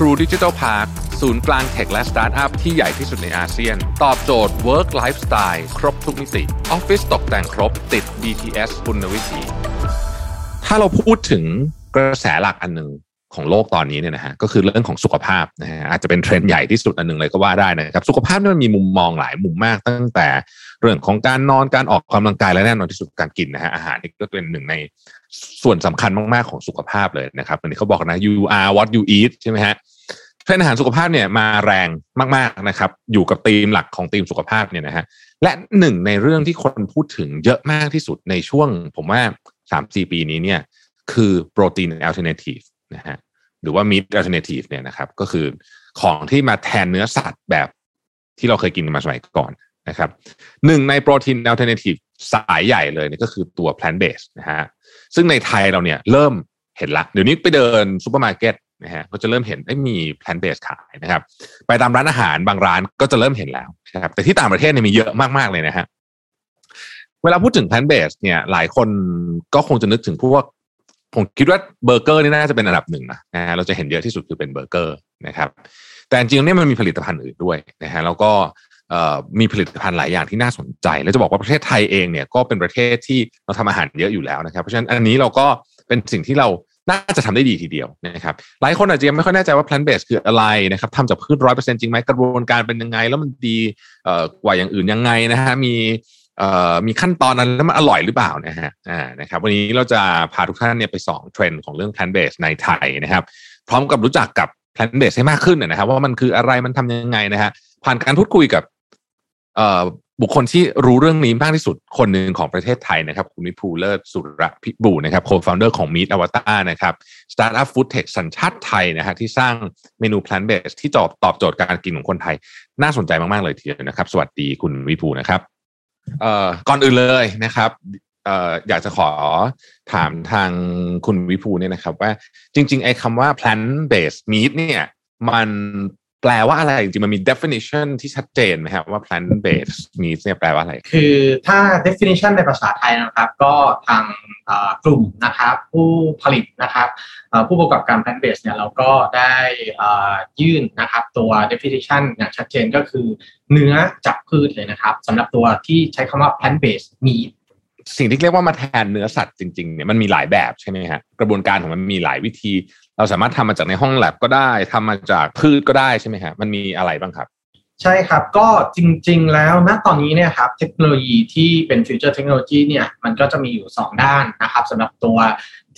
True Digital Park ศูนย์กลางเทคและสตาร์ทอัพที่ใหญ่ที่สุดในอาเซียน ตอบโจทย์ Work Lifestyle ครบทุกมิติออฟฟิศตกแต่งครบติด BTS คุณวิธีถ้าเราพูดถึงกระแสหลักอันหนึ่งของโลกตอนนี้เนี่ยนะฮะก็คือเรื่องของสุขภาพนะฮะอาจจะเป็นเทรนด์ใหญ่ที่สุดอันหนึ่งเลยก็ว่าได้นะครับ สุขภาพนี่มันมีมุมมองหลายมุมมาก ตั้งแต่เรื่องของการนอนการออกกำลังกายและแน่นอนที่สุดการกินนะฮะอาหารนี่ก็เป็นหนึ่งในส่วนสำคัญมากๆของสุขภาพเลยนะครับอันนี้เขาบอกนะ you are what you eat ใช่ไหมฮะ เทรนด์อาหารสุขภาพเนี่ยมาแรงมากๆนะครับ อยู่กับธีมหลักของธีมสุขภาพเนี่ยนะฮะและหนึ่งในเรื่องที่คนพูดถึงเยอะมากที่สุดในช่วง ผมว่าสามสี่ปีนี้เนี่ยคือ protein alternative นะฮะหรือว่า meat alternative เนี่ยนะครับก็คือของที่มาแทนเนื้อสัตว์แบบที่เราเคยกินมาสมัยก่อนนะครับหนึ่งใน protein alternative สายใหญ่เลยนี่ก็คือตัว plant based นะฮะซึ่งในไทยเราเนี่ยเริ่มเห็นละ เดี๋ยวนี้ไปเดินซูเปอร์มาร์เก็ต นะฮะก็จะเริ่มเห็นมี plant based ขายนะครับ ไปตามร้านอาหารบางร้านก็จะเริ่มเห็นแล้วนะครับแต่ที่ต่างประเทศเนี่ยมีเยอะมากๆเลยนะฮะเวลาพูดถึง plant based เนี่ยหลายคนก็คงจะนึกถึงพวกผมคิดว่าเบอร์เกอร์นี่น่าจะเป็นอันดับหนึ่งนะนะฮะเราจะเห็นเยอะที่สุดคือเป็นเบอร์เกอร์นะครับ แต่จริงๆเนี่ยมันมีผลิตภัณฑ์อื่นด้วยนะฮะแล้วก็มีผลิตภัณฑ์หลายอย่างที่น่าสนใจ แล้วจะบอกว่าประเทศไทยเองเนี่ยก็เป็นประเทศที่เราทำอาหารเยอะอยู่แล้วนะครับ เพราะฉะนั้นอันนี้เราก็เป็นสิ่งที่เรา น่าจะทำได้ดีทีเดียวนะครับ หลายคนอาจจะยังไม่ค่อยแน่ใจว่า plant based คืออะไรนะครับทำจากพืชร้อยเปอร์เซ็นต์จริงไหมกระบวนการเป็นยังไง แล้วมันดีกว่าอย่างอื่นยังไงนะฮะมีมีขั้นตอนนั้นแล้วมันอร่อยหรือเปล่านะฮะอ่านะครับ วันนี้เราจะพาทุกท่านเนี่ยไปสองเทรนด์ของเรื่อง plant based ในไทยนะครับ พร้อมกับรู้จักกับ plant based ให้มากขึ้นนะครับ ว่ามันคืออะไรมันทำยังไงนะฮะผ่านการพูดคุยกับ บุคคลที่รู้เรื่องนี้มากที่สุดคนหนึ่งของประเทศไทยนะครับ คุณวิภูเลิศสุรพิบูลนะครับ co-founder ของ Meat Avatar นะครับสตาร์ทอัพ food tech สัญชาติไทยนะฮะที่สร้างเมนู plant based ที่ตอบตอบโจทย์การกินของคนไทย น่าสนใจมาก ๆ เลยทีเดียวนะครับ สวัสดีคุณวิภูนะครับเอ่อก่อนอื่นเลยนะครับเอ่ออยากจะขอถามทางคุณวิภูเนี่ยนะครับ ว่าจริง ๆ ไอ้คำว่า plant based meat เนี่ยมัน แปลว่าอะไรจริงๆมันมี definition ที่ชัดเจนไหมครับว่า plant based meat เนี่ยแปลว่าอะไร คือถ้า definition ในภาษาไทยนะครับ ก็ทางกลุ่มนะครับ ผู้ผลิตนะครับผู้ประกอบการ plant based เนี่ยเราก็ได้ยื่นนะครับตัว definition อย่างชัดเจนก็คือเนื้อจากพืชเลยนะครับสำหรับตัวที่ใช้คำว่า plant based meat สิ่งที่เรียกว่ามาแทนเนื้อสัตว์จริงๆเนี่ยมันมีหลายแบบใช่ไหมฮะกระบวนการของมันมีหลายวิธี เราสามารถทำมาจากในห้องแลบก็ได้ทำมาจากพืชก็ได้ใช่ไหมฮะมันมีอะไรบ้างครับ ใช่ครับก็จริง ๆ แล้วณตอนนี้เนี่ยครับเทคโนโลยีที่เป็น future technology เนี่ยมันก็จะมีอยู่ 2 ด้านนะครับสำหรับตัว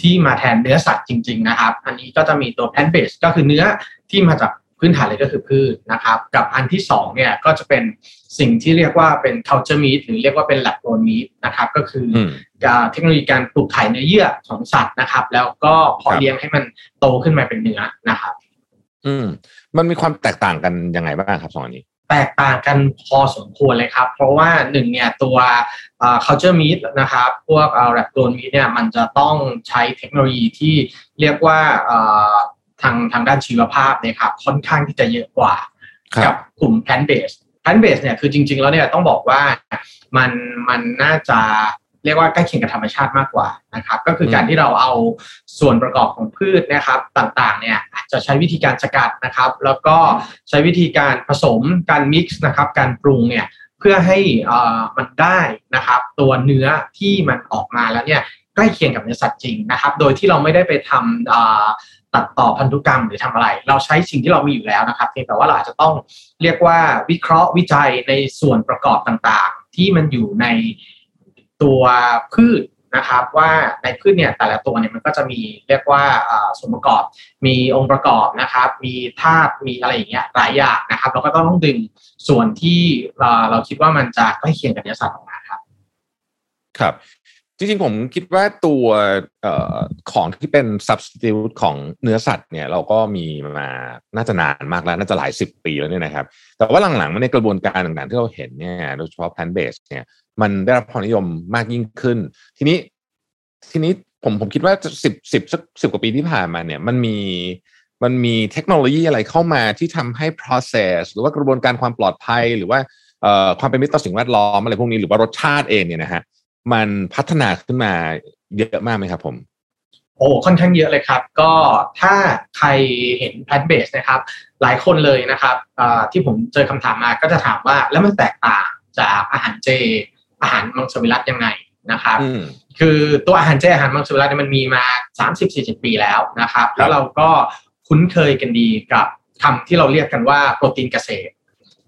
ที่มาแทนเนื้อสัตว์จริง ๆ นะครับ อันนี้ก็จะมีตัว plant based ก็คือเนื้อที่มาจาก พื้นฐานเลยก็คือพืชนะครับ กับอันที่2เนี่ยก็จะเป็นสิ่งที่เรียกว่าเป็น culture meat หรือเรียกว่าเป็น lab grown meat นะครับ ก็คือเทคโนโลยีการปลูกไข่เนื้อเยื่อของสัตว์นะครับ แล้วก็พอเลี้ยงให้มันโตขึ้นมาเป็นเนื้อนะครับ อืมมันมีความแตกต่างกันยังไงบ้างครับสองอันนี้แตกต่างกันพอสมควรเลยครับ เพราะว่าหนึ่งเนี่ยตัว culture meat นะครับ พวก lab grown meat เนี่ยมันจะต้องใช้เทคโนโลยีที่เรียกว่า ทางทางด้านชีวภาพนะครับค่อนข้างที่จะเยอะกว่ากับกลุ่ม plant based plant based เนี่ยคือจริง ๆ แล้วเนี่ยต้องบอกว่ามันมันน่าจะเรียกว่าใกล้เคียงกับธรรมชาติมากกว่านะครับก็คือการที่เราเอาส่วนประกอบของพืชนะครับต่างๆเนี่ยจะใช้วิธีการสกัดนะครับ แล้วก็ใช้วิธีการผสมการมิกซ์นะครับการปรุงเนี่ยเพื่อให้มันได้นะครับตัวเนื้อที่มันออกมาแล้วเนี่ยใกล้เคียงกับเนื้อสัตว์จริงนะครับ โดยที่เราไม่ได้ไปทำ ตัดต่อพันธุกรรมหรือทำอะไร เราใช้สิ่งที่เรามีอยู่แล้วนะครับเพียงแต่ว่าเราอาจจะต้องเรียกว่าวิเคราะห์วิจัยในส่วนประกอบต่างๆ ที่มันอยู่ในตัวพืชนะครับว่าในพืชเนี่ยแต่ละตัวเนี่ยมันก็จะมีเรียกว่าส่วนประกอบ มีองค์ประกอบนะครับ มีธาตุมีอะไรอย่างเงี้ยหลายอย่างนะครับเราก็ต้องดึงส่วนที่เราคิดว่ามันจะใกล้เคียงกับเนื้อสัตว์ออกมาครับ ครับ จริงๆ ผมคิดว่าตัวอของที่เป็น substitute ของเนื้อสัตว์เนี่ยเราก็มีมาน่าจะนานมากแล้ว น่าจะหลายสิบปีแล้วเนี่ยนะครับ แต่ว่าหลังๆมันในกระบวนการต่างๆ ที่เราเห็นเนี่ยโดยเฉพาะ plant based เนี่ยมันได้รับความนิยมมากยิ่งขึ้น ทีนี้ทีนี้ผมผมคิดว่าสิบสิบสักสิบกว่าปีที่ผ่านมาเนี่ยมันมีมันมีเทคโนโลยีอะไรเข้ามาที่ทำให้ process หรือว่ากระบวนการความปลอดภัยหรือว่าความเป็นมิตรต่อสิ่งแวดล้อมอะไรพวกนี้หรือว่ารสชาติเองเนี่ยนะฮะ มันพัฒนาขึ้นมาเยอะมากไหมครับผม โอ้ค่อนข้างเยอะเลยครับ ก็ถ้าใครเห็นแพนเบสนะครับ หลายคนเลยนะครับที่ผมเจอคำถามมาก็จะถามว่าแล้วมันแตกต่างจากอาหารเจ อาหารมังสวิรัตยังไงนะครับคือตัวอาหารเจอาหารมังสวิรัตมันมีมา 30-40 ปีแล้วนะครับ แล้วเราก็คุ้นเคยกันดีกับคำที่เราเรียกกันว่าโปรตีนเกษตร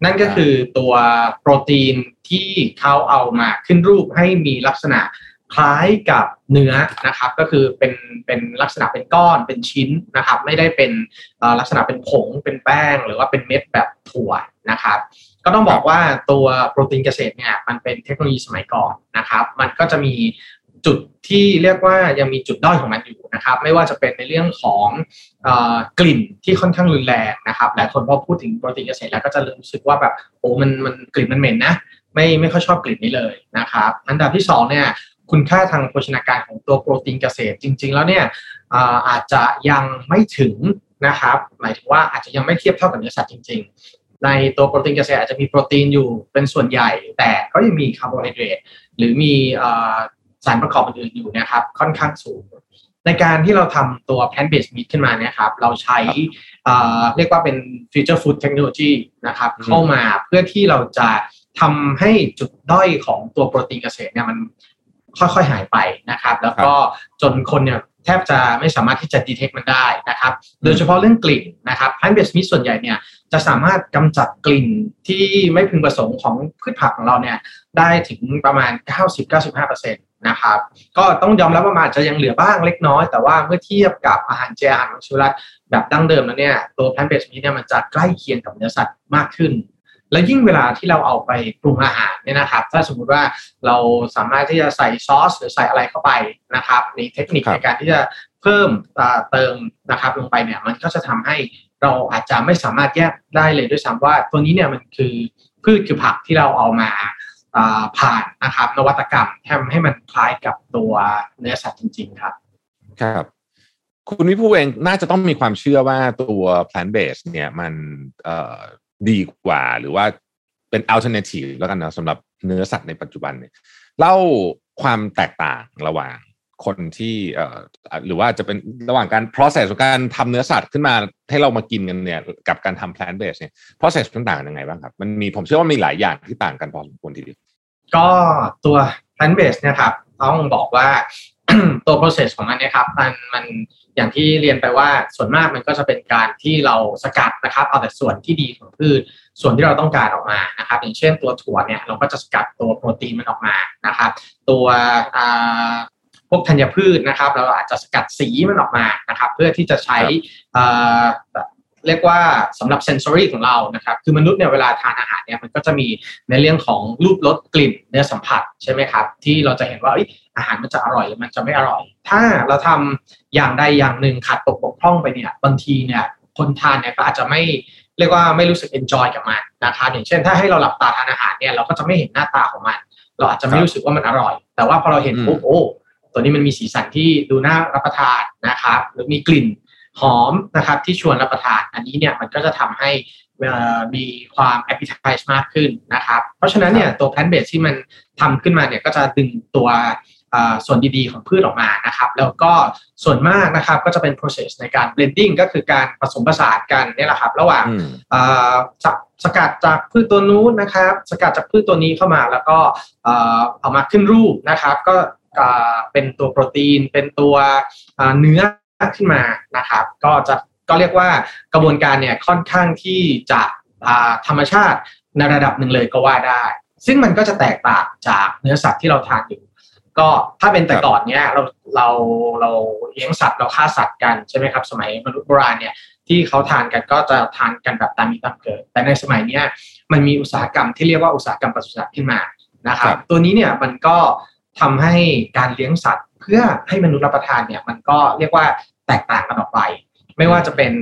นั่นก็คือตัวโปรตีนที่เขาเอามาขึ้นรูปให้มีลักษณะคล้ายกับเนื้อนะครับ ก็คือเป็นเป็นลักษณะเป็นก้อนเป็นชิ้นนะครับ ไม่ได้เป็นลักษณะเป็นผงเป็นแป้ง หรือว่าเป็นเม็ดแบบถั่วนะครับ ก็ต้องบอกว่าตัวโปรตีนเกษตรเนี่ยมันเป็นเทคโนโลยีสมัยก่อนนะครับ มันก็จะมี จุดที่เรียกว่ายังมีจุดด้อยของมันอยู่นะครับ ไม่ว่าจะเป็นในเรื่องของกลิ่นที่ค่อนข้างรุนแรงนะครับหลายคนพอพูดถึงโปรตีนเกษตรแล้วก็จะรู้สึกว่าแบบโอ้มันมันกลิ่นมันเหม็นนะไม่ไม่ค่อยชอบกลิ่นนี้เลยนะครับอันดับที่2เนี่ยคุณค่าทางโภชนาการของตัวโปรตีนเกษตรจริง ๆ แล้วเนี่ยอาจจะยังไม่ถึงนะครับ หมายถึงว่าอาจจะยังไม่เทียบเท่ากับเนื้อสัตว์จริง ๆ ในตัวโปรตีนเกษตรอาจจะมีโปรตีนอยู่เป็นส่วนใหญ่ แต่ก็ยังมีคาร์โบไฮเดรตหรือมี สารประกอบอื่นๆอยู่นะครับค่อนข้างสูง ในการที่เราทำตัว plant based meat ขึ้นมาเนี่ยครับเราใช้เรียกว่าเป็น future food technology นะครับเข้ามาเพื่อที่เราจะทำให้จุดด้อยของตัวโปรตีนเกษตรเนี่ยมันค่อยๆหายไปนะครับ แล้วก็จนคนเนี่ยแทบจะไม่สามารถที่จะดีเทคมันได้นะครับ โดยเฉพาะเรื่องกลิ่นนะครับพันเบสมิส่วนใหญ่เนี่ยจะสามารถกำจัดกลิ่นที่ไม่พึงประสงค์ของพืชผักของเราเนี่ยได้ถึงประมาณ 90-95% นะครับ ก็ต้องยอมรับว่ามันจะยังเหลือบ้างเล็กน้อย แต่ว่าเมื่อเทียบกับอาหารเจอาหารมังสวิรัตแบบดั้งเดิมแล้วเนี่ยตัวแพนเบสมิเนี่ยมันจะใกล้เคียงกับเนื้อสัตว์มากขึ้น แล้วยิ่งเวลาที่เราเอาไปปรุงอาหารเนี่ยนะครับ ถ้าสมมุติว่าเราสามารถที่จะใส่ซอสหรือใส่อะไรเข้าไปนะครับในเทคนิคในการที่จะเพิ่มเติมนะครับลงไปเนี่ยมันก็จะทำให้เราอาจจะไม่สามารถแยกได้เลยด้วยซ้ำว่าตัวนี้เนี่ยมันคือพืชคือผักที่เราเอามา ผ่านนะครับนวัตกรรมทำให้มันคล้ายกับตัวเนื้อสัตว์จริง ๆ ครับ ครับ คุณวิภูเองน่าจะต้องมีความเชื่อว่าตัว plant based เนี่ยมันดีกว่าหรือว่าเป็น alternative แล้วกันนะสำหรับเนื้อสัตว์ในปัจจุบันเนี่ยเล่าความแตกต่างระหว่าง คนที่เอ่อหรือว่าจะเป็นระหว่างการ process ของการทำเนื้อสัตว์ขึ้นมาให้เรามากินกันเนี่ยกับการทำ plant based เนี่ย process ต่างกันยังไงบ้างครับ มันมีผมเชื่อว่ามีหลายอย่างที่ต่างกันพอสมควรทีเดียวก็ตัว plant based เนี่ยครับต้องบอกว่าตัว process ของมันเนี่ยครับมันมันอย่างที่เรียนไปว่าส่วนมากมันก็จะเป็นการที่เราสกัดนะครับ เอาแต่ส่วนที่ดีของพืชส่วนที่เราต้องการออกมานะครับ อย่างเช่นตัวถั่วเนี่ยเราก็จะสกัดตัวโปรตีนมันออกมานะครับ ตัว พวกธัญพืชนะครับเราอาจจะสกัดสีมันออกมานะครับ เพื่อที่จะใช้เรียกว่าสำหรับ sensory ของเรานะครับ คือมนุษย์เนี่ยเวลาทานอาหารเนี่ยมันก็จะมีในเรื่องของรูปรสกลิ่นเนื้อสัมผัสใช่ไหมครับ ที่เราจะเห็นว่าอาหารมันจะอร่อยหรือมันจะไม่อร่อย ถ้าเราทำอย่างใดอย่างหนึ่งขาดตกบกพร่องไปเนี่ยบางทีเนี่ยคนทานเนี่ยก็อาจจะไม่เรียกว่าไม่รู้สึก enjoy กับมันนะครับอย่างเช่น ถ้าให้เราหลับตาทานอาหารเนี่ยเราก็จะไม่เห็นหน้าตาของมัน เราอาจจะไม่รู้สึกว่ามันอร่อย แต่ว่าพอเราเห็นปุ๊บโอ้ ตัวนี้มันมีสีสันที่ดูน่ารับประทานนะครับหรือมีกลิ่นหอมนะครับที่ชวนรับประทาน อันนี้เนี่ยมันก็จะทำให้มีความ appetize มากขึ้นนะครับ เพราะฉะนั้นเนี่ยตัว plant based ที่มันทำขึ้นมาเนี่ยก็จะดึงตัวส่วนดีๆของพืชออกมานะครับ แล้วก็ส่วนมากนะครับก็จะเป็น process ในการ blending ก็คือการผสมผสานกันนี่แหละครับระหว่างสกัดจากพืชตัวนู้นนะครับ สกัดจากพืชตัวนี้เข้ามาแล้วก็เอามาขึ้นรูปนะครับ ก็ เป็นตัวโปรตีน เป็นตัวเนื้อขึ้นมานะครับ ก็จะก็เรียกว่ากระบวนการเนี่ยค่อนข้างที่จะธรรมชาติในระดับหนึ่งเลยก็ว่าได้ ซึ่งมันก็จะแตกต่างจากเนื้อสัตว์ที่เราทานอยู่ ก็ถ้าเป็นแต่ก่อนเนี่ยเราเราเราเลี้ยงสัตว์เราฆ่าสัตว์กันใช่ไหมครับ สมัยมนุษย์โบราณเนี่ยที่เขาทานกันก็จะทานกันแบบตามมีตามเกิด แต่ในสมัยนี้มันมีอุตสาหกรรมที่เรียกว่าอุตสาหกรรมปศุสัตว์ขึ้นมานะครับ ตัวนี้เนี่ยมันก็ ทำให้การเลี้ยงสัตว์ เพื่อให้มนุษย์รับประทานเนี่ยมันก็เรียกว่าแตกต่างกันออกไป ไม่ว่าจะเป็น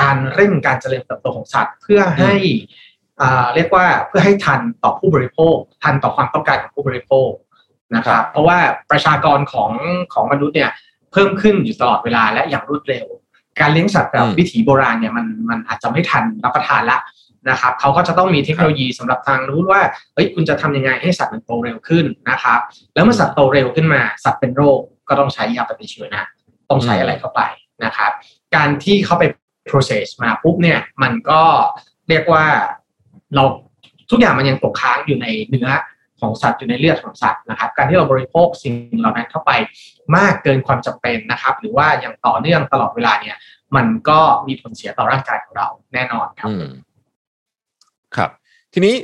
การเร่งการเจริญเติบโตของสัตว์ เพื่อให้เรียกว่าเพื่อให้ทันต่อผู้บริโภค ทันต่อความต้องการของผู้บริโภคนะครับ เพราะว่าประชากรของของมนุษย์เนี่ยเพิ่มขึ้นอยู่ตลอดเวลาและอย่างรวดเร็ว การเลี้ยงสัตว์แบบวิถีโบราณเนี่ยมันมันอาจจะไม่ทันรับประทานละ นะครับเขาก็จะต้องมีเทคโนโลยีสำหรับทางนู้นว่าเฮ้ยคุณจะทำยังไงให้สัตว์มันโตเร็วขึ้นนะครับ แล้วเมื่อสัตว์โตเร็วขึ้นมา สัตว์เป็นโรคก็ต้องใช้ยาปฏิชีวนะ ต้องใช้อะไรเข้าไปนะครับ การที่เขาไป process มาปุ๊บเนี่ยมันก็เรียกว่าเราทุกอย่างมันยังตกค้างอยู่ในเนื้อของสัตว์อยู่ในเลือดของสัตว์นะครับ การที่เราบริโภคสิ่งเหล่านั้นเข้าไปมากเกินความจำเป็นนะครับ หรือว่าอย่างต่อเนื่องตลอดเวลาเนี่ย มันก็มีผลเสียต่อร่างกายของเราแน่นอนครับอืมครับ ทีนี้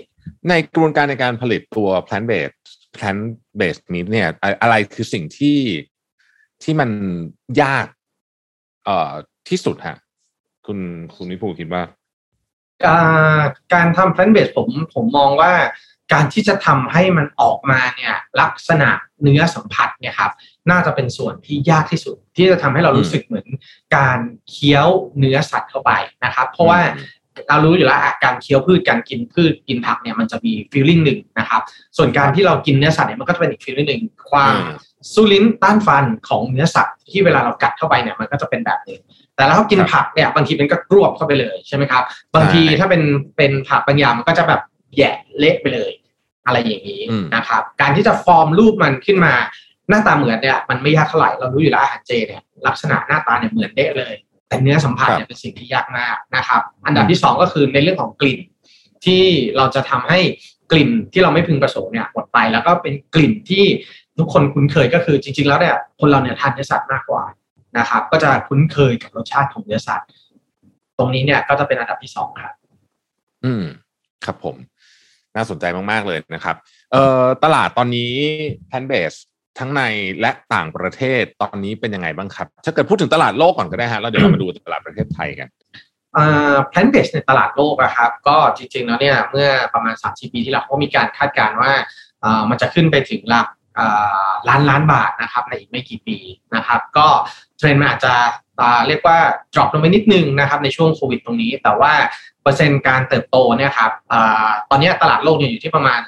ในกระบวนการในการผลิตตัว plant based plant based meat เนี่ย อะไรคือสิ่งที่ที่มันยาก เอ่อที่สุดฮะคุณคุณวิภูคิดว่า การทำ plant based ผมผมมองว่าการที่จะทำให้มันออกมาเนี่ยลักษณะเนื้อสัมผัสเนี่ยครับน่าจะเป็นส่วนที่ยากที่สุด ที่จะทำให้เรารู้สึกเหมือนการเคี้ยวเนื้อสัตว์เข้าไปนะครับ เพราะว่า เรารู้อยู่แล้วอะการเคี้ยวพืชการกินพืชกินผักเนี่ยมันจะมีฟีลลิ่งหนึ่งนะครับ ส่วนการที่เรากินเนื้อสัตว์เนี่ยมันก็จะเป็นอีกฟีลลิ่งหนึ่งความอืมสู้ลิ้นต้านฟันของเนื้อสัตว์ที่เวลาเรากัดเข้าไปเนี่ยมันก็จะเป็นแบบหนึงแต่แล้วเขากินครับผักเนี่ยบางทีมันก็กรวบเข้าไปเลยใช่ไหมครับ บางทีใช่ถ้าเป็นเป็นผักบางอย่างมันก็จะแบบแหยะเละไปเลย อะไรอย่างนี้อืมนะครับ การที่จะฟอร์มรูปมันขึ้นมาหน้าตาเหมือนเนี่ยมันไม่ยากเท่าไหร่เรารู้อยู่แล้วอาหารเจเนี่ยลักษณะหน้าตาเนี่ยเหมือนเด๊ะเลย แต่เนื้อสัมผัสเนี่ยเป็นสิ่งที่ยากมากนะครับ อันดับที่สองก็คือในเรื่องของกลิ่น ที่เราจะทำให้กลิ่นที่เราไม่พึงประสงค์เนี่ยหมดไป แล้วก็เป็นกลิ่นที่ทุกคนคุ้นเคยก็คือจริง ๆ แล้วเนี่ยคนเราเนี่ยทานเนื้อสัตว์มากกว่านะครับ ก็จะคุ้นเคยกับรสชาติของเนื้อสัตว์ ตรงนี้เนี่ยก็จะเป็นอันดับที่สองครับอืม ครับผม น่าสนใจมาก ๆ เลยนะครับ เอ่อตลาดตอนนี้ plant based ทั้งในและต่างประเทศตอนนี้เป็นยังไงบ้างครับ ถ้าเกิดพูดถึงตลาดโลกก่อนก็ได้ฮะแล้วเดี๋ยวเรามาดูตลาดประเทศไทยกันอ่า plant based ในตลาดโลกอะครับ ก็จริงๆแล้วเนี่ยเมื่อประมาณ 30 ปีที่แล้วก็มีการคาดการณ์ว่าอ่ามันจะขึ้นไปถึงหลักล้านล้านบาทนะครับในอีกไม่กี่ปีนะครับ ก็เทรนด์มันอาจจะเรียกว่า drop ลงไปนิดนึงนะครับในช่วงโควิดตรงนี้ แต่ว่าเปอร์เซ็นต์การเติบโตเนี่ยครับอ่าตอนนี้ตลาดโลกเนี่ยอยู่ที่ประมาณ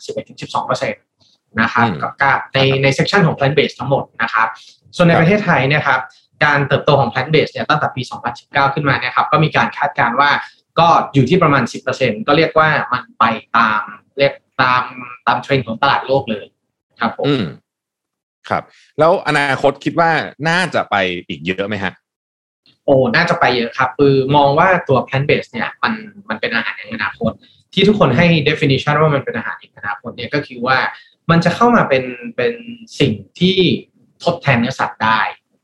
11-12% นะครับอืมก็ก็ในใน section ของ plant based ทั้งหมดนะครับ ส่วนในครับประเทศไทยเนี่ยครับการเติบโตของ plant based เนี่ยตั้งแต่ปี 2019 ขึ้นมาเนี่ยครับก็มีการคาดการณ์ว่าก็อยู่ที่ประมาณ 10%ก็เรียกว่ามันไปตามเรียกตามตามเทรนด์ของตลาดโลกเลยครับผมอืมครับ แล้วอนาคตคิดว่าน่าจะไปอีกเยอะไหมฮะโอ้น่าจะไปเยอะครับคือมองว่าตัว plant based เนี่ยมันมันเป็นอาหารแห่งอนาคต ที่ทุกคนให้ definition ว่ามันเป็นอาหารแห่งอนาคตเนี่ยก็คือว่า มันจะเข้ามาเป็นเป็นสิ่งที่ทดแทนเนื้อสัตว์ได้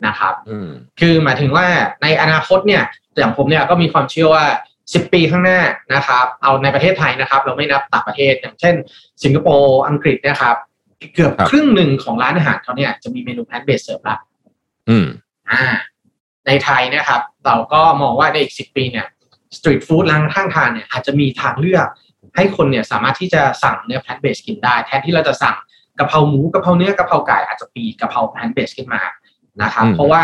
นะครับอืมคือหมายถึงว่าในอนาคตเนี่ยอย่างผมเนี่ยก็มีความเชื่อว่า 10 ปีข้างหน้านะครับ เอาในประเทศไทยนะครับ เราไม่นับต่างประเทศอย่างเช่น สิงคโปร์อังกฤษเนะครับ เกือบครับครึ่งหนึ่งของร้านอาหารเขาเนี่ยจะมีเมนู plant based เสิร์ฟละอืมอ่า ในไทยเนะครับ เราก็มองว่าในอีก10ปีเนี่ยสตรีทฟู้ดร้านข้างทางเนี่ยอาจจะมีทางเลือก ให้คนเนี่ยสามารถที่จะสั่งเนื้อ plant based กินได้ แทนที่เราจะสั่งกะเพราหมูกะเพราเนื้อกะเพราไก่อาจจะมีกะเพรา plant based ขึ้นมานะครับอืมเพราะว่า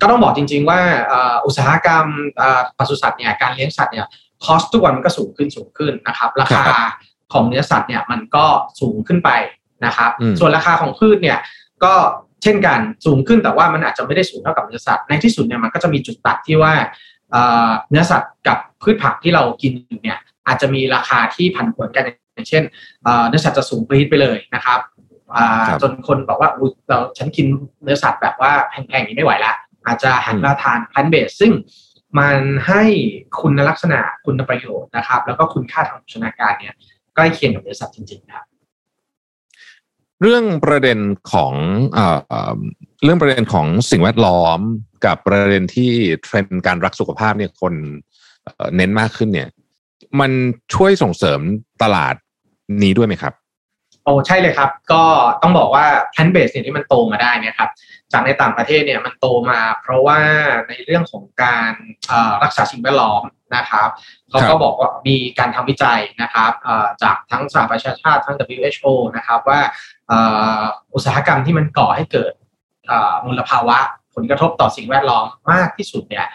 ก็ต้องบอกจริง ๆ ว่าเอ่ออุตสาหกรรมเอ่อปศุสัตว์เนี่ยการเลี้ยงสัตว์เนี่ยคอสทุกวันมันก็สูงขึ้นสูงขึ้นนะครับราคาของเนื้อสัตว์เนี่ยมันก็สูงขึ้นไปนะครับอืมส่วนราคาของพืชเนี่ยก็เช่นกันสูงขึ้นแต่ว่ามันอาจจะไม่ได้สูงเท่ากับเนื้อสัตว์ในที่สุดเนี่ยมันก็จะมีจุดตัดที่ว่าเอ่อเนื้อสัตว์กับพืชผักที่เรากินอยู่เนี่ย อาจจะมีราคาที่ผันผวนกันอย่างเช่นเอ่อเนื้อสัตว์จะสูงปรี๊ดไปเลยนะครับอ่าครับจนคนบอกว่าอุ๊ยเราฉันกินเนื้อสัตว์แบบว่าแพงๆอย่างนี้ไม่ไหวละอาจจะหันมาทานพันเบสซึ่งมันให้คุณลักษณะคุณประโยชน์นะครับ แล้วก็คุณค่าทางโภชนาการเนี่ยใกล้เคียงกับเนื้อสัตว์จริงๆครับเรื่องประเด็นของเอ่อเรื่องประเด็นของสิ่งแวดล้อมกับประเด็นที่เทรนด์การรักสุขภาพเนี่ยคนเอ่อเน้นมากขึ้นเนี่ย มันช่วยส่งเสริมตลาดนี้ด้วยไหมครับโอ้ใช่เลยครับ ก็ต้องบอกว่า plant based เนี่ยที่มันโตมาได้เนี่ยครับจากในต่างประเทศเนี่ยมันโตมา เพราะว่าในเรื่องของการรักษาสิ่งแวดล้อมนะครับเขาก็บอกว่ามีการทำวิจัยนะครับจากทั้งสหประชาชาติทั้ง WHO นะครับว่าอุตสาหกรรมที่มันก่อให้เกิดมลภาวะผลกระทบต่อสิ่งแวดล้อมมากที่สุดเนี่ย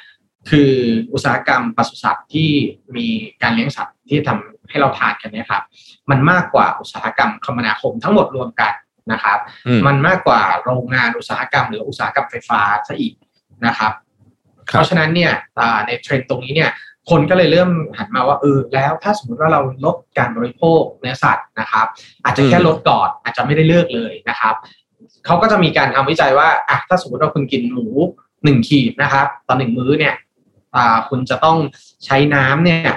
คืออุตสาหกรรมปศุสัตว์ที่มีการเลี้ยงสัตว์ที่ทำให้เราทานกันเนี่ยครับมันมากกว่าอุตสาหกรรมคมนาคมทั้งหมดรวมกันนะครับอืมมันมากกว่าโรงงานอุตสาหกรรม หรืออุตสาหกรรมไฟฟ้าซะอีกนะครับคเพรับราะฉะนั้นเนี่ยอ่าในเทรนด์ตรงนี้เนี่ยคนก็เลยเริ่มหันมาว่าเออแล้วถ้าสมมติว่าเราลดการบริโภคเนื้อสัตว์นะครับ อาจจะแค่อืมลดก่อนอาจจะไม่ได้เลิกเลยนะครับเขาก็จะมีการทำวิจัยว่าอะถ้าสมมติว่าคุณกินหมูหนึ่งขีดนะครับต่อหนึ่งมื้อเนี่ยอ่า คุณจะต้องใช้น้ำเนี่ย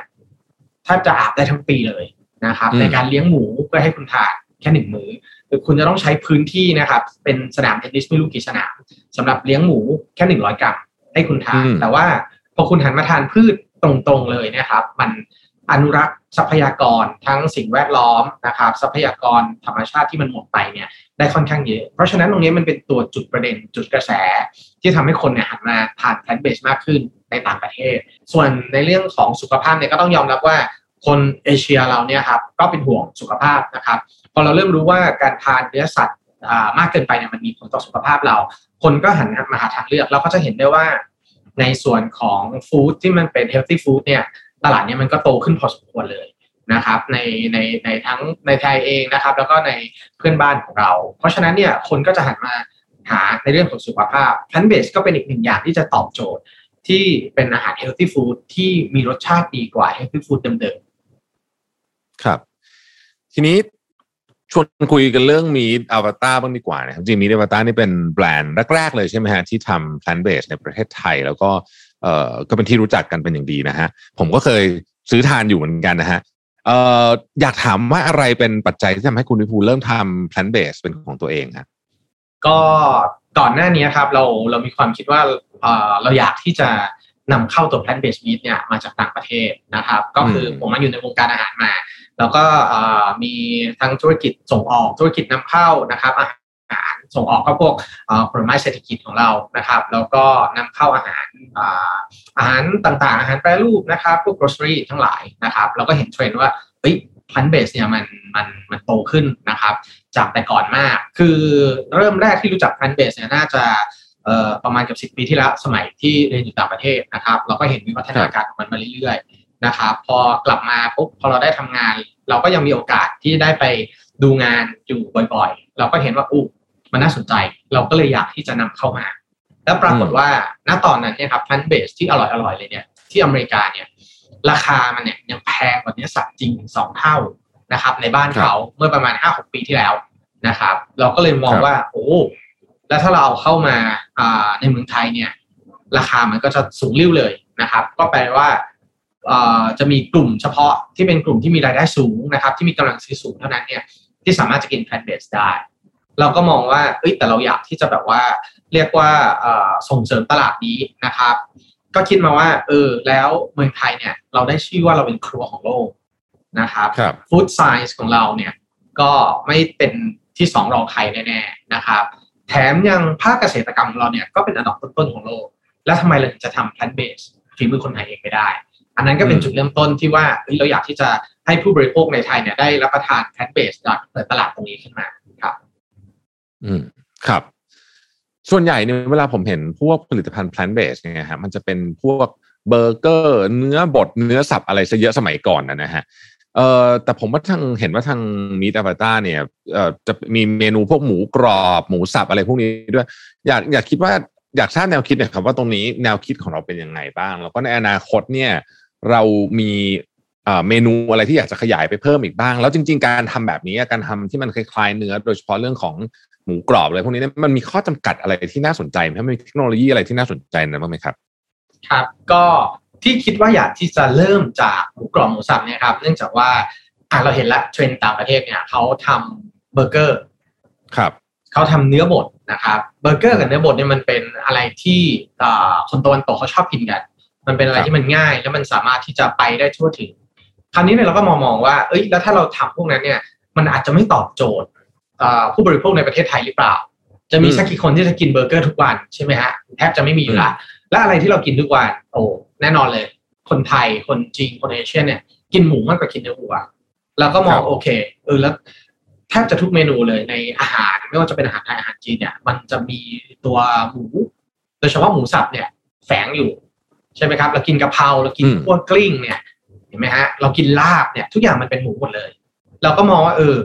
ถ้าจะอาบได้ทั้งปีเลยนะครับอืมในการเลี้ยงหมูเพื่อให้คุณทานแค่หนึ่งมื้อหรือคุณจะต้องใช้พื้นที่นะครับ เป็นสนามเทนนิสไม่รู้กี่สนามสำหรับเลี้ยงหมูแค่หนึ่งร้อยกรัมให้คุณทานอืมแต่ว่าพอคุณหันมาทานพืชตรงๆเลยเนะครับ มันอนุรักษ์ทรัพยากรทั้งสิ่งแวดล้อมนะครับ ทรัพยากรธรรมชาติที่มันหมดไปเนี่ยได้ค่อนข้างเยอะ เพราะฉะนั้นตรงนี้มันเป็นตัวจุดประเด็นจุดกระแส ที่ทำให้คนเนี่ยหันมาทาน plant based มากขึ้นในต่างประเทศ ส่วนในเรื่องของสุขภาพเนี่ยก็ต้องยอมรับว่าคนเอเชียเราเนี่ยครับก็เป็นห่วงสุขภาพนะครับพอเราเริ่มรู้ว่าการทานเนื้อสัตว์มากเกินไปเนี่ยมันมีผลต่อสุขภาพเรา คนก็หันมาหาทางเลือกเราก็จะเห็นได้ว่าในส่วนของ food ที่มันเป็น healthy food เนี่ยตลาดเนี่ยมันก็โตขึ้นพอสมควรเลยนะครับในในในทั้งในไทยเองนะครับ แล้วก็ในเพื่อนบ้านของเรา เพราะฉะนั้นเนี่ยคนก็จะหันมา หาในเรื่องของสุขภาพ plant based ก็เป็นอีกหนึ่งอย่างที่จะตอบโจทย์ ที่เป็นอาหาร healthy food ที่มีรสชาติดีกว่า healthy food เดิมๆครับ ทีนี้ชวนคุยกันเรื่องมีดอวตารบ้างดีกว่านะครับจริงมีดอวตารนี่เป็นแบรนด์แรก ๆ เลยใช่ไหมฮะที่ทำ plant based ในประเทศไทย แล้วก็เอ่อก็เป็นที่รู้จักกันเป็นอย่างดีนะฮะผมก็เคยซื้อทานอยู่เหมือนกันนะฮะเอ่ออยากถามว่าอะไรเป็นปัจจัยที่ทำให้คุณวิภูเริ่มทำ plant based เป็นของตัวเองฮะๆ ก็ก่อนหน้านี้ครับเราเรามีความคิดว่าเอ่อเราอยากที่จะนำเข้าตัว plant based meat เนี่ยมาจากต่างประเทศนะครับ ก็คืออืมผมมาอยู่ในวงการอาหารมา แล้วก็เอ่อมีทั้งธุรกิจส่งออกธุรกิจนำเข้านะครับอาหารส่งออกก็พวกเอ่อผลไม้เศรษฐกิจของเรานะครับ แล้วก็นำเข้าอาหารอ่าอาหารต่างๆ อาหารแปรรูปนะครับพวก grocery ทั้งหลายนะครับเราก็เห็นเทรนด์ว่าเฮ้ย plant based เนี่ยมันมันมันโตขึ้นนะครับ จากแต่ก่อนมาก คือเริ่มแรกที่รู้จัก plant based เนี่ยน่าจะประมาณเกับสิบปีที่แล้วสมัยที่เรียนอยู่ต่างประเทศนะครับ เราก็เห็นวิวัฒนาการของมันมาเรื่อยๆนะครับ พอกลับมาปุ๊บพอเราได้ทำงาน เราก็ยังมีโอกาสที่ได้ไปดูงานอยู่บ่อยๆ เราก็เห็นว่าอู้มันน่าสนใจ เราก็เลยอยากที่จะนำเข้ามา แล้วปรากฏว่าณตอนนั้นเนี่ยครับ plant based ที่อร่อยๆเลยเนี่ยที่อเมริกาเนี่ย ราคามันเนี่ยยังแพงกว่าเนื้อสัตว์จริงสองเท่านะครับ ในบ้านเขาเมื่อประมาณห้าหกปีที่แล้วนะครับ เราก็เลยมองครับว่า โอ้แล้วถ้าเราเอาเข้ามาอ่าในเมืองไทยเนี่ย ราคามันก็จะสูงริ้วเลยนะครับ ก็แปลว่าเอ่อจะมีกลุ่มเฉพาะที่เป็นกลุ่มที่มีรายได้สูงนะครับ ที่มีกำลังซื้อสูงเท่านั้นเนี่ยที่สามารถจะกิน plant based ได้ เราก็มองว่าเอ้ยแต่เราอยากที่จะแบบว่าเรียกว่าเอ่อส่งเสริมตลาดนี้นะครับ ก็คิดมาว่า เออ แล้วเมืองไทยเนี่ย เราได้ชื่อว่าเราเป็นครัวของโลกนะครับครับฟู้ดไซส์ของเราเนี่ย ก็ไม่เป็นที่สองรองใครแน่ๆนะครับ แถมยังภาคเกษตรกรรมของเราเนี่ยก็เป็นอันดับต้นๆของโลก แล้วทำไมเราถึงจะทำ plant based ฝีมือคนไทยเองไม่ได้ อันนั้นก็เป็นอืมจุดเริ่มต้นที่ว่าเฮ้ยเราอยากที่จะให้ผู้บริโภคในไทยเนี่ยได้รับประทาน plant based จากเปิดตลาดตรงนี้ขึ้นมาครับ อืมครับ ส่วนใหญ่เนี่ยเวลาผมเห็นพวกผลิตภัณฑ์ plant based เนี่ยฮะมันจะเป็นพวกเบอร์เกอร์เนื้อบดเนื้อสับอะไรซะเยอะสมัยก่อนนะฮะเอ่อแต่ผมว่าทางเห็นว่าทางมีด a วตาเนี่ยเอ่อจะมีเมนูพวกหมูกรอบหมูสับอะไรพวกนี้ด้วย อยากอยากคิดว่าอยากทราบแนวคิดเนี่ยครับว่าตรงนี้แนวคิดของเราเป็นยังไงบ้าง แล้วก็ในอนาคตเนี่ยเรามีเอ่อเมนูอะไรที่อยากจะขยายไปเพิ่มอีกบ้าง แล้วจริง ๆ การทำแบบนี้การทำที่มันคล้ายๆเนื้อ โดยเฉพาะเรื่องของ หมูกรอบอะไรพวกนี้เนี่ยมันมีข้อจำกัดอะไรที่น่าสนใจไหมมีเทคโนโลยีอะไรที่น่าสนใจนะบ้างไหมครับ ครับ ก็ที่คิดว่าอยากที่จะเริ่มจากหมูกรอบหมูสับเนี่ยครับ เนื่องจากว่าอะเราเห็นละเทรนด์ต่างประเทศเนี่ยเขาทำเบอร์เกอร์ ครับเขาทำเนื้อบดนะครับเบอร์เกอร์กับเนื้อบดเนี่ยมันเป็นอะไรที่อ่าคนตะวันตกเขาชอบกินกัน มันเป็นอะไรครับที่มันง่าย แล้วมันสามารถที่จะไปได้ทั่วถึงคราวนี้เนี่ยเราก็มองมองว่า เอ้ยแล้วถ้าเราทำพวกนั้นเนี่ย มันอาจจะไม่ตอบโจทย์อ่า ผู้บริโภคในประเทศไทยหรือเปล่า จะมีสักกี่คนที่จะกินเบอร์เกอร์ทุกวันใช่ไหมฮะแทบจะไม่มีอยู่ละและอะไรที่เรากินทุกวันโอ้แน่นอนเลย คนไทยคนจีนคนเอเชียเนี่ย กินหมูมากกว่ากินเนื้อวัวเราก็มองครับโอเคเออแล้วแทบจะทุกเมนูเลยในอาหารไม่ว่าจะเป็นอาหารไทยอาหารจีนเนี่ย มันจะมีตัวหมู โดยเฉพาะหมูสับเนี่ย แฝงอยู่ ใช่ไหมครับ เรากินกะเพราเรากินอืมพวกกลิ้งเนี่ยเห็นไหมฮะ เรากินลาบเนี่ย ทุกอย่างมันเป็นหมูหมดเลย เราก็มองว่าเออ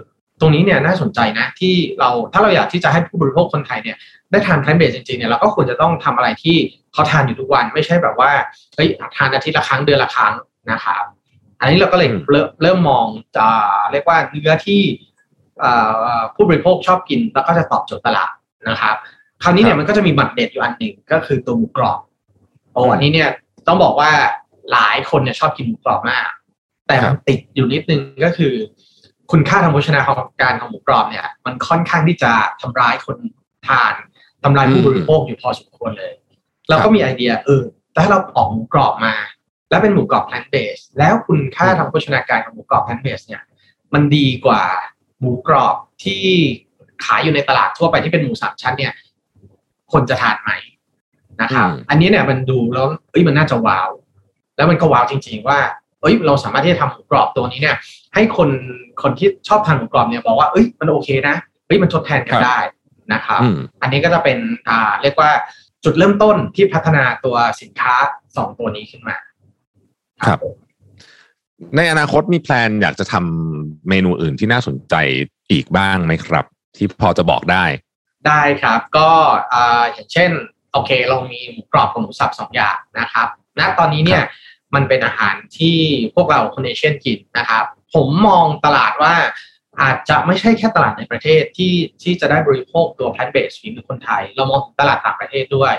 ตรงนี้เนี่ยน่าสนใจนะที่เราถ้าเราอยากที่จะให้ผู้บริโภคคนไทยเนี่ยได้ทานแพลนเบสจริงๆเนี่ยเราก็ควรจะต้องทำอะไรที่เขาทานอยู่ทุกวันไม่ใช่แบบว่าเฮ้ยทานอาทิตย์ละครั้งเดือนละครั้งนะครับอันนี้เราก็เลยอืมเริ่มเริ่มมองจะเรียกว่าเนื้อที่เอ่อผู้บริโภคชอบกินแล้วก็จะตอบโจทย์ตลาดนะครับ คราวนี้เนี่ครัยบมันก็จะมีบัตรเด็ดอยู่อันหนึ่งก็คือตัวหมูกรอบโอ้อันนี้เนี่ยต้องบอกว่าหลายคนเนี่ยชอบกินหมูกรอบมาก แต่มันติดอยู่นิดนึงก็คือ คุณค่าทางโภชนาการของหมูกรอบเนี่ย มันค่อนข้างที่จะทำร้ายคนทานทำลายผู้บริโภคอยู่พอสมควรเลยเราก็มีไอเดียเออแต่ถ้าเราออกหมูกรอบมา แล้วเป็นหมูกรอบ plant based แล้วคุณค่าทางโภชนาการของหมูกรอบ plant based เนี่ย มันดีกว่าหมูกรอบที่ขายอยู่ในตลาดทั่วไปที่เป็นหมูสามชั้นเนี่ย คนจะทานไหมนะครับอืมอันนี้เนี่ยมันดูแล้วเอ้ยมันน่าจะว้าว แล้วมันก็ว้าวจริง ๆ ว่า เอ้ยเราสามารถที่จะทำหมูกรอบตัวนี้เนี่ย ให้คนคนที่ชอบทานหมูกรอบเนี่ยบอกว่าเอ้ยมันโอเคนะเอ้ยมันทดแทนกันได้นะครับอืมอันนี้ก็จะเป็นอ่าเรียกว่าจุดเริ่มต้นที่พัฒนาตัวสินค้าสองตัวนี้ขึ้นมา ครับ ในอนาคตมีแพลนอยากจะทำเมนูอื่นที่น่าสนใจอีกบ้างไหมครับ ที่พอจะบอกได้ ได้ครับ ก็อ่าอย่างเช่น โอเค เรามีหมูกรอบกับหมูสับสองอย่างนะครับณตอนนี้เนี่ยมันเป็นอาหารที่พวกเราคนเอเชียนกินนะครับ ผมมองตลาดว่าอาจจะไม่ใช่แค่ตลาดในประเทศที่ที่จะได้บริโภคตัว plant based ฝีมือคนไทย เรามองถึงตลาดต่างประเทศด้วย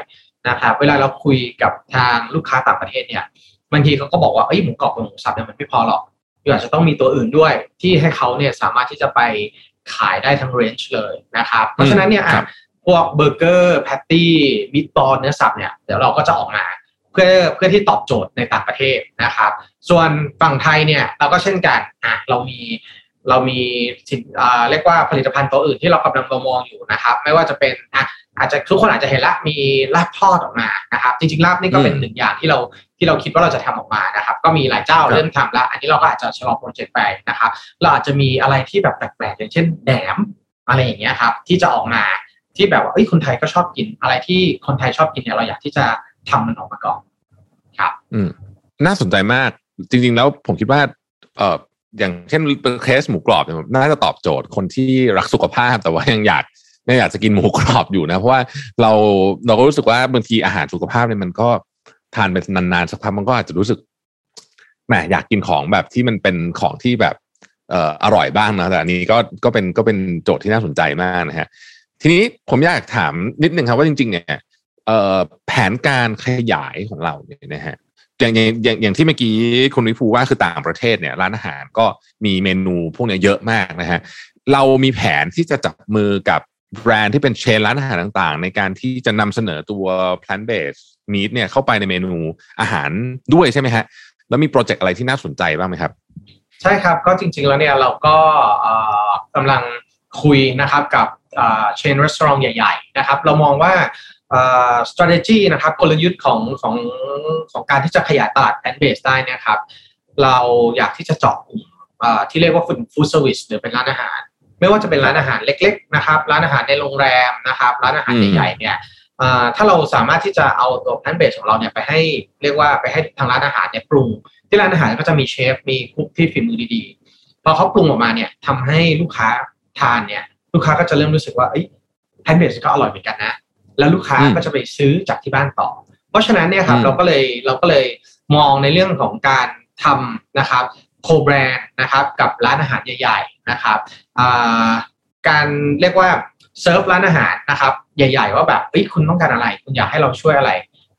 นะครับเวลาเราคุยกับทางลูกค้าต่างประเทศเนี่ยบางทีเขาก็บอกว่าเอ้ยหมูกรอบกับหมูสับเนี่ยมันไม่พอหรอกอยู่อาจจะต้องมีตัวอื่นด้วย ที่ให้เขาเนี่ยสามารถที่จะไปขายได้ทั้งเรนจ์เลยนะครับ เพราะฉะนั้นเนี่ยครัอะบพวกเบอร์เกอร์ patty meatball เนื้อสับเนี่ยเดี๋ยวเราก็จะออกมา เพื่อเพื่อที่ตอบโจทย์ในต่างประเทศนะครับ ส่วนฝั่งไทยเนี่ยเราก็เช่นกันอะเรามีเรามีสินอ่าเรียกว่าผลิตภัณฑ์ตัวอื่นที่เรากำลังมองอยู่นะครับ ไม่ว่าจะเป็นอะอาจจะทุกคนอาจจะเห็นละมีลาบทอดออกมานะครับจริงๆลาบนี่ก็เป็นอืมหนึ่งอย่างที่เราที่เราคิดว่าเราจะทำออกมานะครับ ก็มีหลายเจ้าครับเริ่มทำแล้วอันนี้เราก็อาจจะชะลอโปรเจกต์ไปนะครับเราอาจจะมีอะไรที่แบบแปลกๆอย่างเช่นแหนมอะไรอย่างเงี้ยครับที่จะออกมาที่แบบว่าเอ้ยคนไทยก็ชอบกินอะไรที่คนไทยชอบกินเนี่ยเราอยากที่จะ ทำมันออกมาก่อนอืมน่าสนใจมาก จริง ๆ แล้วผมคิดว่า เอออย่างเช่นเคสหมูกรอบเนี่ยน่าจะตอบโจทย์คนที่รักสุขภาพแต่ว่ายังอยากยังอยากจะกินหมูกรอบอยู่นะ เพราะว่าเราเราก็รู้สึกว่าบางทีอาหารสุขภาพเนี่ยมันก็ทานไปนานๆสักพักมันก็อาจจะรู้สึกแหมอยากกินของแบบที่มันเป็นของที่แบบเอ่ออร่อยบ้างนะแต่อันนี้ก็ก็เป็นก็เป็นโจทย์ที่น่าสนใจมากนะฮะทีนี้ผมอยากถามนิดนึงครับว่าจริง ๆ เนี่ย แผนการขยายของเราเนี่ยนะฮะอย่างอย่างอย่างที่เมื่อกี้คุณวิภูว่าคือต่างประเทศเนี่ยร้านอาหารก็มีเมนูพวกเนี้ยเยอะมากนะฮะเรามีแผนที่จะจับมือกับแบรนด์ที่เป็นเชนร้านอาหารต่างๆ ในการที่จะนำเสนอตัว plant based meat เนี่ยเข้าไปในเมนูอาหารด้วยใช่ไหมฮะแล้วมีโปรเจกต์อะไรที่น่าสนใจบ้างไหมครับ ใช่ครับก็จริงๆแล้วเนี่ยเราก็กำลังคุยนะครับกับเชนรีสอร์ทใหญ่ ๆ นะครับ เรามองว่า strategy นะครับกลยุทธ์ของของของการที่จะขยายตลาด plant based ได้เนะครับ เราอยากที่จะเจาะกลุ่มเอ่อที่เรียกว่า food food service หรือเป็นร้านอาหาร ไม่ว่าจะเป็นร้านอาหารเล็ก ๆ นะครับ ร้านอาหารในโรงแรมนะครับ ร้านอาหารอืมใหญ่ๆเนี่ยเอ่อถ้าเราสามารถที่จะเอาตัว plant based ของเราเนี่ยไปให้เรียกว่าไปให้ทางร้านอาหารเนี่ยปรุง ที่ร้านอาหารก็จะมีเชฟมีคุกที่ฝีมือดีๆพอเขาปรุงออกมาเนี่ยทำให้ลูกค้าทานเนี่ย ลูกค้าก็จะเริ่มรู้สึกว่าเอ้ยแพนเบสก็อร่อยเหมือนกันนะ แล้วลูกค้าอืมก็จะไปซื้อจากที่บ้านต่อ เพราะฉะนั้นเนี่ยครับอืมเราก็เลยเราก็เลยมองในเรื่องของการทำนะครับโคแบรนด์นะครับกับร้านอาหารใหญ่ๆนะครับอ่าการเรียกว่าเซิร์ฟร้านอาหารนะครับใหญ่ๆว่าแบบเอ้ยคุณต้องการอะไร คุณอยากให้เราช่วยอะไร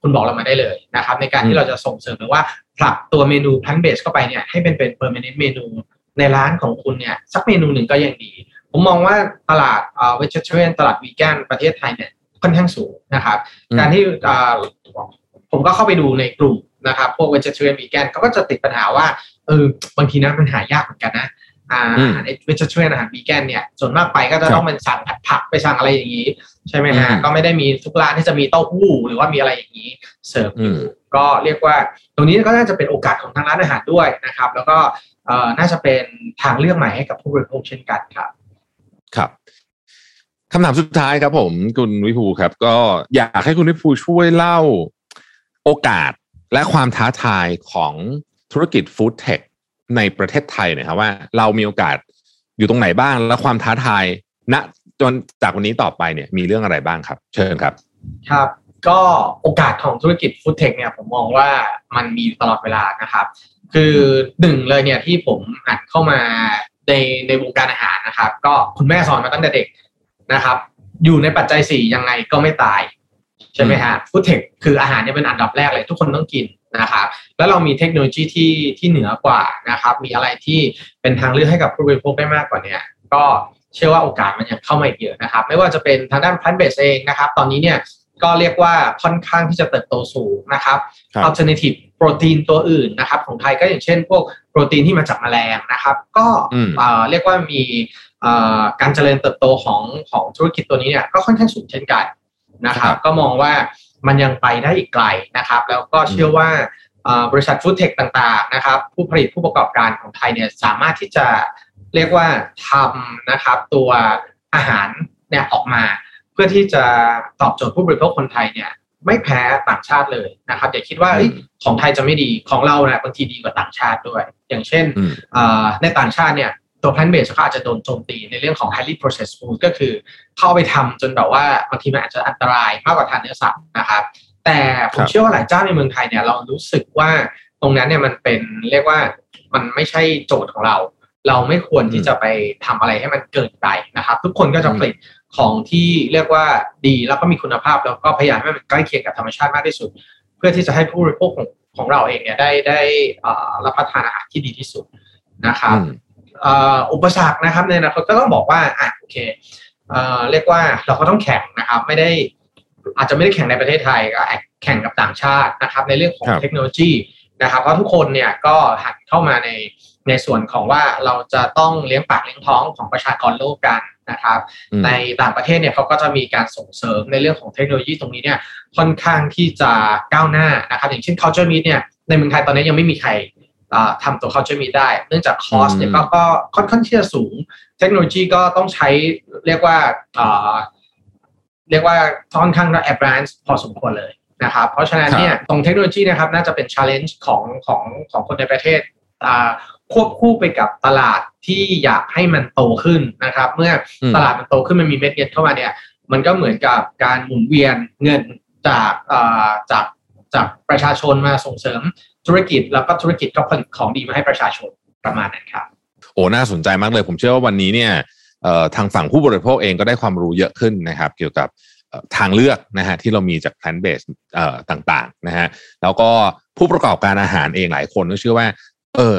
คุณบอกเรามาได้เลยนะครับในการอืมที่เราจะส่งเสริมหรือว่าผลักตัวเมนู plant based เข้าไปเนี่ยให้เป็นเป็นเ e อร์เมนต์เมนูในร้านของคุณเนี่ยสักเมนูหนึ่งก็ยังดี ผมมองว่าตลาดเอ่อ vegetarian ตลาดวีแกนประเทศไทยเนี่ย ค่อนข้างสูงนะครับอืมการที่อ่าผมก็เข้าไปดูในกลุ่มนะครับพวก vegetarian vegan เขาก็จะติดปัญหาว่าเออบางทีนะมันหายากเหมือนกันนะอ่าอืมอาหารเวจเทเรียนอาหารวีแกนเนี่ยส่วนมากไปก็จะครับต้องเป็นสั่งผัดผักไปสั่งอะไรอย่างนี้ ใช่ไหมฮะอืมก็ไม่ได้มีทุกร้านที่จะมีเต้าหู้หรือว่ามีอะไรอย่างนี้เสิร์ฟออืยู่มก็เรียกว่า ตรงนี้ก็น่าจะเป็นโอกาสของทางร้านอาหารด้วยนะครับ แล้วก็เอ่อน่าจะเป็นทางเลือกใหม่ให้กับผู้บริโภคเช่นกันครับ ครับ คำถามสุดท้ายครับผมคุณวิภูครับ ก็อยากให้คุณวิภูช่วยเล่าโอกาสและความท้าทายของธุรกิจฟู้ดเทคในประเทศไทยหนะครับว่าเรามีโอกาสอยู่ตรงไหนบ้าง และความท้าทายณจนจากวันนี้ต่อไปเนี่ยมีเรื่องอะไรบ้างครับ เชิญครับ ครับ ก็โอกาสของธุรกิจฟู้ดเทคเนี่ยผมมองว่ามันมีตลอดเวลานะครับ คือหนึ่งเลยเนี่ยที่ผมหัดเข้ามาในในวงการอาหารนะครับ ก็คุณแม่สอนมาตั้งแต่เด็ก นะครับ อยู่ในปัจจัยสี่ยังไงก็ไม่ตาย ใช่ไหมฮะฟู้ดเทคคืออาหารเนี่ยเป็นอันดับแรกเลยทุกคนต้องกินนะครับแล้วเรามีเทคโนโลยีที่ที่เหนือกว่านะครับมีอะไรที่เป็นทางเลือกให้กับผู้บริโภคได้มากกว่านี้ก็เชื่อว่าโอกาสมันยังเข้ามาอีกเยอะนะครับ ไม่ว่าจะเป็นทางด้าน plant based เองนะครับ ตอนนี้เนี่ย ก็เรียกว่าค่อนข้างที่จะเติบโตสูงนะครับ alternative โปรตีนตัวอื่นนะครับ ของไทยก็อย่างเช่น พวกโปรตีนที่มาจากแมลงนะครับ ก็เรียกว่ามีการเจริญเติบโตของของธุรกิจตัวนี้เนี่ยก็ค่อนข้างสูงเช่นกันนะครับ ก็มองว่ามันยังไปได้อีกไกลนะครับ แล้วก็เชื่อว่าบริษัทฟู้ดเทคต่างๆนะครับ ผู้ผลิตผู้ประกอบการของไทยเนี่ยสามารถที่จะเรียกว่าทำนะครับ ตัวอาหารเนี่ยออกมา เพื่อที่จะตอบโจทย์ผู้บริโภคคนไทยเนี่ยไม่แพ้ต่างชาติเลยนะครับอย่าคิดว่าของไทยจะไม่ดีของเราเนี่ยบางทีดีกว่าต่างชาติด้วย อย่างเช่นในต่างชาติเนี่ยตัวแพลนเบสเขาอาจจะโดนโจมตีในเรื่องของ highly processed food ก็คือเข้าไปทำจนแบบว่าบางทีมันอาจจะอันตรายมากกว่าทานเนื้อสัตว์นะครับ แต่ผมเชื่อว่าหลายเจ้าในเมืองไทยเนี่ยเรารู้สึกว่าตรงนั้นเนี่ยมันเป็นเรียกว่ามันไม่ใช่โจทย์ของเรา เราไม่ควรที่จะไปทำอะไรให้มันเกินไปนะครับ ทุกคนก็จะผลิต ของที่เรียกว่าดีแล้วก็มีคุณภาพแล้วก็พยายามให้มันใกล้เคียงกับธรรมชาติมากที่สุด เพื่อที่จะให้ผู้บริโภคของของเราเองเนี่ยได้ได้รับประทานอาหารที่ดีที่สุดนะครับอุปสรรคนะครับในอนาคตก็ต้องบอกว่าอะโอเคเรียกว่าเราก็ต้องแข่งนะครับ ไม่ได้อาจจะไม่ได้แข่งในประเทศไทยก็แข่งกับต่างชาตินะครับ ในเรื่องของเทคโนโลยีนะครับ เพราะทุกคนเนี่ยก็หันเข้ามาใน ในส่วนของว่าเราจะต้องเลี้ยงปากเลี้ยงท้องของประชากรโลกกันนะครับ ในต่างประเทศเนี่ยเขาก็จะมีการส่งเสริมในเรื่องของเทคโนโลยีตรงนี้เนี่ยค่อนข้างที่จะก้าวหน้านะครับ อย่างเช่น culture meet เนี่ยในเมืองไทยตอนนี้ยังไม่มีใครทำตัว culture meet ได้ เนื่องจากคอสเนี่ยก็ค่อนข้างที่จะสูง เทคโนโลยีก็ต้องใช้เรียกว่าเรียกว่าค่อนข้าง advanced พอสมควรเลยนะครับ เพราะฉะนั้นเนี่ยตรงเทคโนโลยีนะครับน่าจะเป็น challenge ของของของคนในประเทศ ควบคู่ไปกับตลาดที่อยากให้มันโตขึ้นนะครับ เมื่อตลาดมันโตขึ้นมันมีเม็ดเงินเข้ามาเนี่ย มันก็เหมือนกับการหมุนเวียนเงินจากจากจากประชาชนมาส่งเสริมธุรกิจ แล้วก็ธุรกิจก็ผลิตของดีมาให้ประชาชนประมาณนั้นครับโอ้น่าสนใจมากเลย ผมเชื่อว่าวันนี้เนี่ยทางฝั่งผู้บริโภคเองก็ได้ความรู้เยอะขึ้นนะครับ เกี่ยวกับทางเลือกนะฮะที่เรามีจาก plant based ต่างๆนะฮะแล้วก็ผู้ประกอบการอาหารเองหลายคนก็เชื่อว่า เออ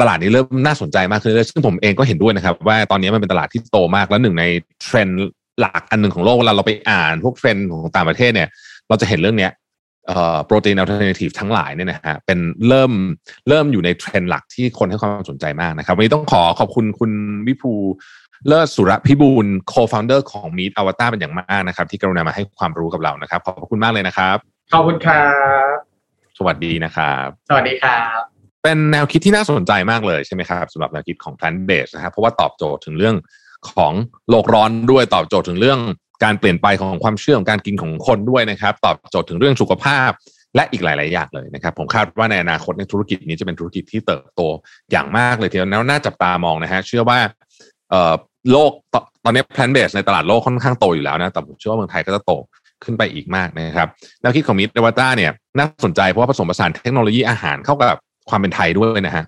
ตลาดนี้เริ่มน่าสนใจมากขึ้นเลยซึ่งผมเองก็เห็นด้วยนะครับ ว่าตอนนี้มันเป็นตลาดที่โตมากแล้วหนึ่งในเทรนด์หลักอันหนึ่งของโลกเวลาเราไปอ่านพวกเทรนด์ของต่างประเทศเนี่ย เราจะเห็นเรื่องเนี้ยเอ่อโปรตีน alternative ทั้งหลายเนี่ยนะฮะเป็นเริ่มเริ่มอยู่ในเทรนด์หลักที่คนให้ความสนใจมากนะครับ วันนี้ต้องขอขอบคุณคุณวิภูเลิศสุรพิบูล co-founder ของ Meat Avatar เป็นอย่างมากนะครับ ที่กรุณามาให้ความรู้กับเรานะครับ ขอบคุณมากเลยนะครับ ขอบคุณครับ สวัสดีนะครับ สวัสดีครับ เป็นแนวคิดที่น่าสนใจมากเลยใช่ไหมครับสำหรับแนวคิดของ plant based นะครับเพราะว่าตอบโจทย์ถึงเรื่องของโลกร้อนด้วยตอบโจทย์ถึงเรื่องการเปลี่ยนไปของความเชื่อของการกินของคนด้วยนะครับ ตอบโจทย์ถึงเรื่องสุขภาพและอีกหลาย ๆ อย่างเลยนะครับ ผมคาดว่าในอนาคตในธุรกิจนี้จะเป็นธุรกิจที่เติบโตอย่างมากเลยทีเดียวแล้วน่าจับตามองนะฮะเชื่อว่าโลกตอนนี้ plant based ในตลาดโลกค่อนข้างโตอยู่แล้วนะแต่ผมเชื่อว่าเมืองไทยก็จะโตขึ้นไปอีกมากนะครับแนวคิดของ Meat Avatar เนี่ยน่าสนใจเพราะว่าผสมผสานเทคโนโลยีอาหารเข้ากับ ความเป็นไทยด้วยนะฮะ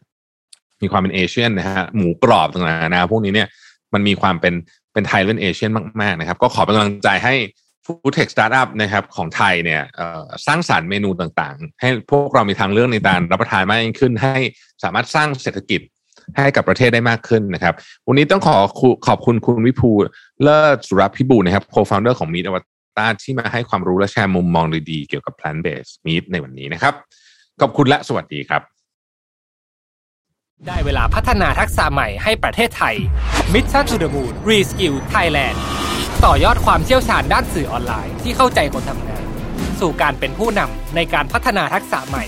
มีความเป็น Asian นะฮะหมูกรอบต่างๆนะพวกนี้เนี่ยมันมีความเป็นเป็นไทยเป็น Asian มากๆนะครับ ก็ขอเป็นกำลังใจให้ food tech สตาร์ทอัพนะครับของไทยเนี่ยสร้างสรรค์เมนูต่างๆ ให้พวกเรามีทางเลือกในการรับประทานมากยิ่งขึ้น ให้สามารถสร้างเศรษฐกิจให้กับประเทศได้มากขึ้นนะครับ วันนี้ต้องขอขอบคุณคุณวิภูเลิศสุรพิบูลนะครับ co-founder ของ Meet Avatar ที่มาให้ความรู้และแชร์มุมมองดีๆ เกี่ยวกับ plant based meat ในวันนี้นะครับ ขอบคุณและสวัสดีครับ ได้เวลาพัฒนาทักษะใหม่ให้ประเทศไทย Mission to the Moon Reskill Thailand ต่อยอดความเชี่ยวชาญด้านสื่อออนไลน์ที่เข้าใจคนทำงาน สู่การเป็นผู้นำในการพัฒนาทักษะใหม่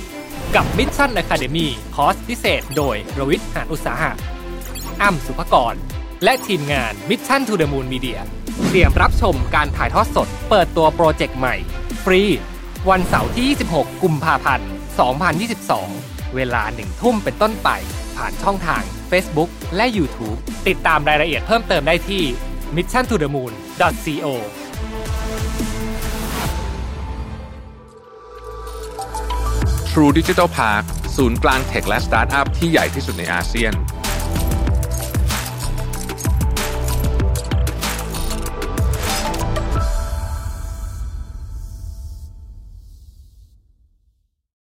กับ Mission Academy คอร์สพิเศษ โดยรวิทย์หานอุตสาหะอ้ำสุภกร และทีมงาน Mission to the Moon Media เตรียมรับชมการถ่ายทอดสด เปิดตัวโปรเจกต์ใหม่ ฟรี วันเสาร์ที่ 26 กุมภาพันธ์ 2022 เวลาหนึ่งทุ่มเป็นต้นไป ผ่านช่องทาง Facebook และ YouTube ติดตามรายละเอียดเพิ่มเติมได้ที่ mission to the moon co True Digital Park ศูนย์กลางเทคและสตาร์ทอัพที่ใหญ่ที่สุดในอาเซียน